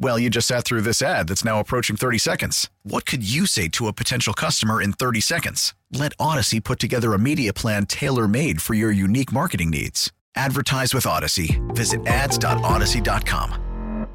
Well, you just sat through this ad that's now approaching 30 seconds. What could you say to a potential customer in 30 seconds? Let Audacy put together a media plan tailor made for your unique marketing needs. Advertise with Audacy. Visit ads.audacy.com.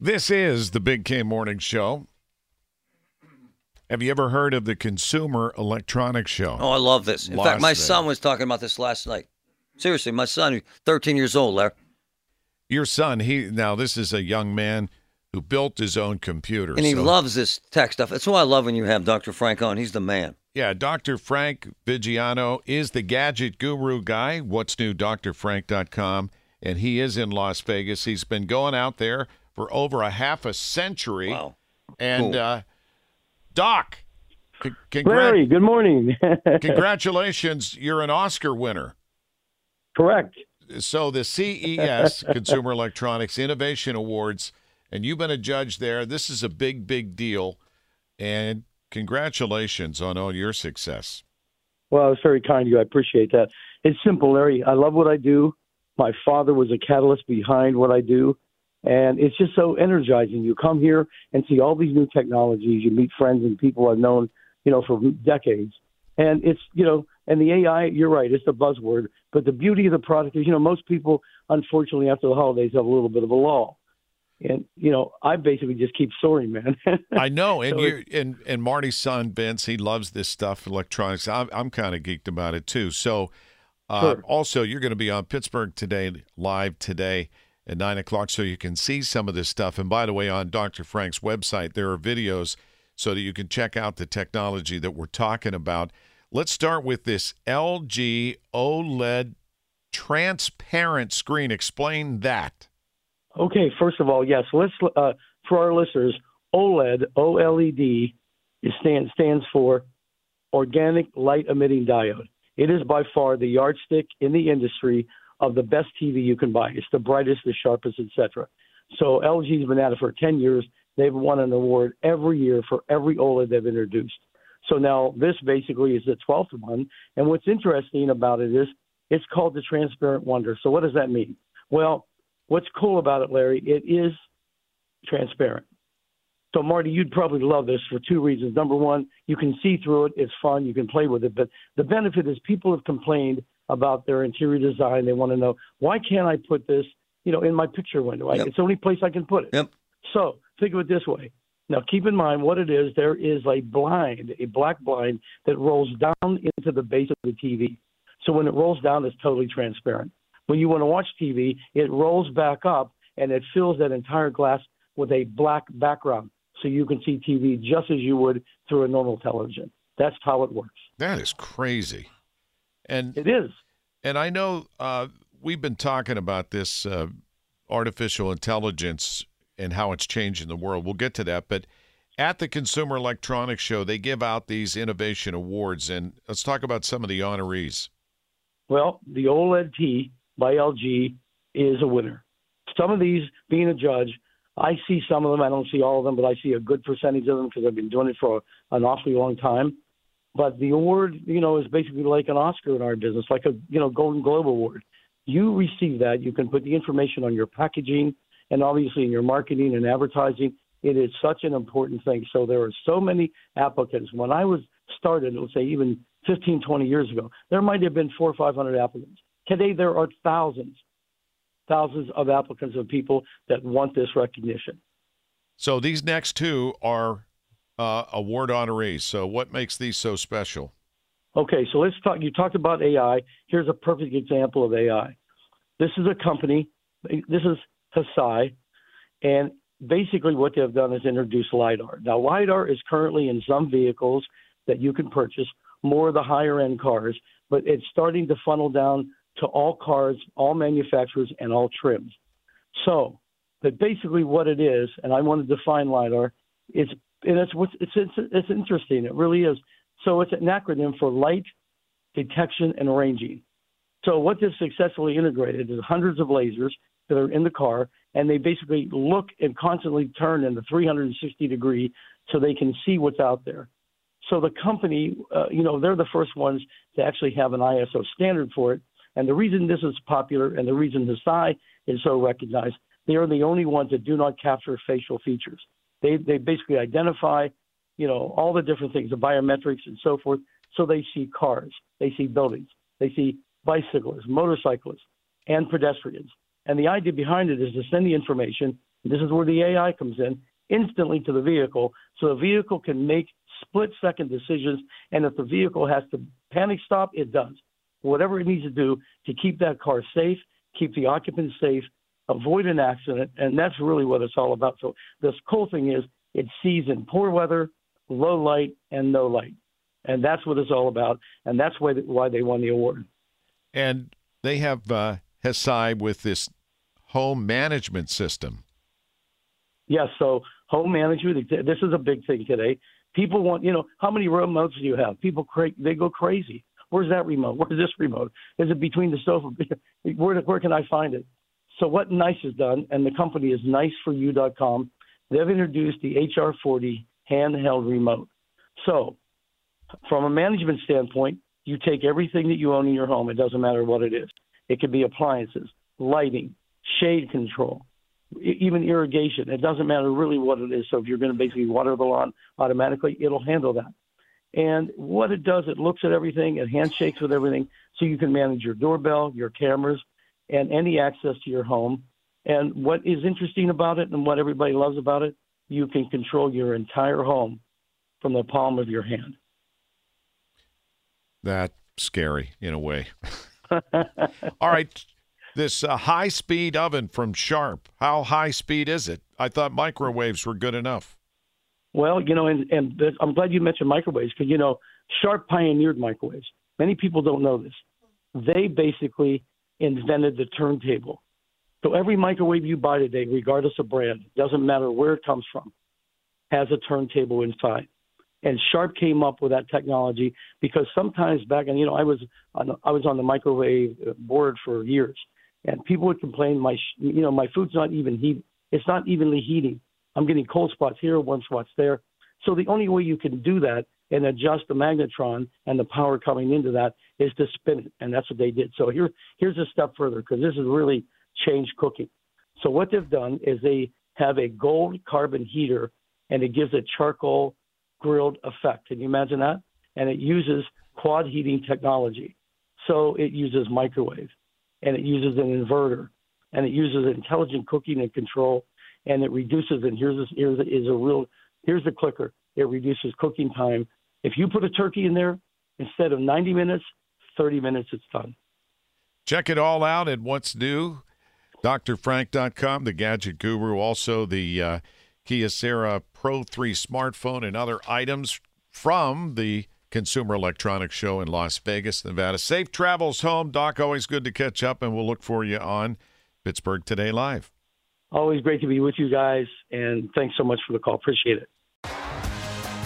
This is the Big K Morning Show. Have you ever heard of the Consumer Electronics Show? Oh, I love this. In Las fact, my Vegas. son was talking about this last night. Seriously, my son, who's 13 years old, Larry. Your son, he now this is a young man who built his own computer. And he so- loves this tech stuff. That's why I love when you have Dr. Frank on. He's the man. Yeah, Dr. Frank Viggiano is the gadget guru guy. What's new, drfrank.com. And he is in Las Vegas. He's been going out there for over a half a century. Wow. And Cool. uh, Doc, c- Larry, good morning. congratulations. You're an Oscar winner. Correct. So the CES, Consumer Electronics Innovation Awards, and you've been a judge there. This is a big, big deal. And congratulations on all your success. Well, it's very kind of you. I appreciate that. It's simple, Larry. I love what I do. My father was a catalyst behind what I do. And it's just so energizing. You come here and see all these new technologies. You meet friends and people I've known, you know, for decades. And it's, you know, and the AI, you're right, it's the buzzword. But the beauty of the product is, you know, most people, unfortunately, after the holidays have a little bit of a lull. And, you know, I basically just keep soaring, man. I know, and So you and and Marty's son Vince, he loves this stuff, electronics. I'm I'm kind of geeked about it too. So, uh, Sure. also you're going to be on Pittsburgh today, live today at nine o'clock, so you can see some of this stuff. And by the way, on Dr. Frank's website, there are videos so that you can check out the technology that we're talking about. Let's start with this LG OLED transparent screen. Explain that. Okay, first of all, yes. Let's uh, for our listeners, OLED, O L E D, stands for Organic Light Emitting Diode. It is by far the yardstick in the industry of the best TV you can buy. It's the brightest, the sharpest, etc. So LG's been at it for 10 years. They've won an award every year for every OLED they've introduced. So now this basically is the 12th one. And what's interesting about it is it's called the Transparent Wonder. So what does that mean? Well, what's cool about it, Larry, it is transparent. So, Marty, you'd probably love this for two reasons. Number one, you can see through it, it's fun, you can play with it. But the benefit is people have complained about their interior design. They want to know, why can't I put this, you know, in my picture window? I, Yep. It's the only place I can put it. Yep. So, think of it this way. Now, keep in mind what it is. There is a blind, a black blind that rolls down into the base of the TV. So when it rolls down, it's totally transparent. When you want to watch TV, it rolls back up and it fills that entire glass with a black background, so you can see TV just as you would through a normal television. That's how it works. That is crazy. And It is. And I know uh, we've been talking about this uh, artificial intelligence and how it's changing the world. We'll get to that. But at the Consumer Electronics Show, they give out these innovation awards. And let's talk about some of the honorees. Well, the OLED T by LG is a winner. Some of these, being a judge, I see some of them. I don't see all of them, but I see a good percentage of them because I've been doing it for an awfully long time. But the award, you know, is basically like an Oscar in our business, like a you know Golden Globe award. You receive that. You can put the information on your packaging and obviously in your marketing and advertising. It is such an important thing. So there are so many applicants. When I was started, let's say even 15, 20 years ago, there might have been four or 500 applicants. Today there are thousands, thousands of applicants of people that want this recognition. So these next two are uh, award honorees. So what makes these so special? Okay, so let's talk. You talked about AI. Here's a perfect example of AI. This is a company. This is Hesai, And basically, what they've done is introduce LiDAR. Now, LiDAR is currently in some vehicles that you can purchase, more of the higher end cars, but it's starting to funnel down to all cars, all manufacturers, and all trims. So, but basically, what it is, and I want to define LiDAR, is and it's it's it's it's interesting. It really is. So it's an acronym for light detection and ranging. So what this successfully integrated is hundreds of lasers that are in the car, and they basically look and constantly turn in the 360 degree so they can see what's out there. So the company, uh, you know, they're the first ones to actually have an ISO standard for it. And the reason this is popular and the reason the Hesai is so recognized, they are the only ones that do not capture facial features. They they basically identify, you know, all the different things, the biometrics and so forth. So they see cars, they see buildings, they see bicyclists, motorcyclists, and pedestrians. And the idea behind it is to send the information. This is where the AI comes in instantly to the vehicle, so the vehicle can make split second decisions. And if the vehicle has to panic stop, it does. Whatever it needs to do to keep that car safe, keep the occupants safe, avoid an accident, and that's really what it's all about. So this cool thing is it sees in poor weather, low light, and no light, and that's what it's all about, and that's why why they won the award. And they have uh, Hesai with this home management system. Yes, so home management. This is a big thing today. People want, you know, how many remotes do you have? People cra- they go crazy. Where's that remote? Where's this remote? Is it between the sofa? Where where can I find it? So what Nice has done, and the company is niceforyou.com, they've introduced the HR40 handheld remote. So from a management standpoint, you take everything that you own in your home. It doesn't matter what it is. It could be appliances, lighting, shade control, even irrigation. It doesn't matter really what it is. So if you're going to basically water the lawn automatically, it'll handle that. And what it does, it looks at everything, it handshakes with everything, so you can manage your doorbell, your cameras, and any access to your home. And what is interesting about it and what everybody loves about it, you can control your entire home from the palm of your hand. That's scary in a way. All right. This uh, high speed oven from Sharp, how high speed is it? I thought microwaves were good enough. Well, you know, and, and I'm glad you mentioned microwaves because, you know, Sharp pioneered microwaves. Many people don't know this. They basically invented the turntable. So every microwave you buy today, regardless of brand, doesn't matter where it comes from, has a turntable inside. And Sharp came up with that technology because sometimes back, and you know, I was on, I was on the microwave board for years, and people would complain my you know my food's not even heat, it's not evenly heating. I'm getting cold spots here, one spots there. So the only way you can do that and adjust the magnetron and the power coming into that is to spin it, and that's what they did. So here, here's a step further because this has really changed cooking. So what they've done is they have a gold carbon heater, and it gives a charcoal grilled effect. Can you imagine that? And it uses quad heating technology. So it uses microwave, and it uses an inverter, and it uses intelligent cooking and control, and it reduces. And here's a, here's is a real here's the clicker. It reduces cooking time if you put a turkey in there, instead of 90 minutes, 30 minutes, it's done. Check it all out at what's new. DrFrank.com, the gadget guru, also the uh, Kyocera Pro 3 smartphone and other items from the Consumer Electronics Show in Las Vegas, Nevada. Safe travels home. Doc, always good to catch up, and we'll look for you on Pittsburgh Today Live. Always great to be with you guys, and thanks so much for the call. Appreciate it.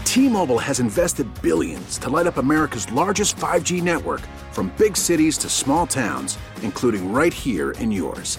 T-Mobile has invested billions to light up America's largest 5G network from big cities to small towns, including right here in yours.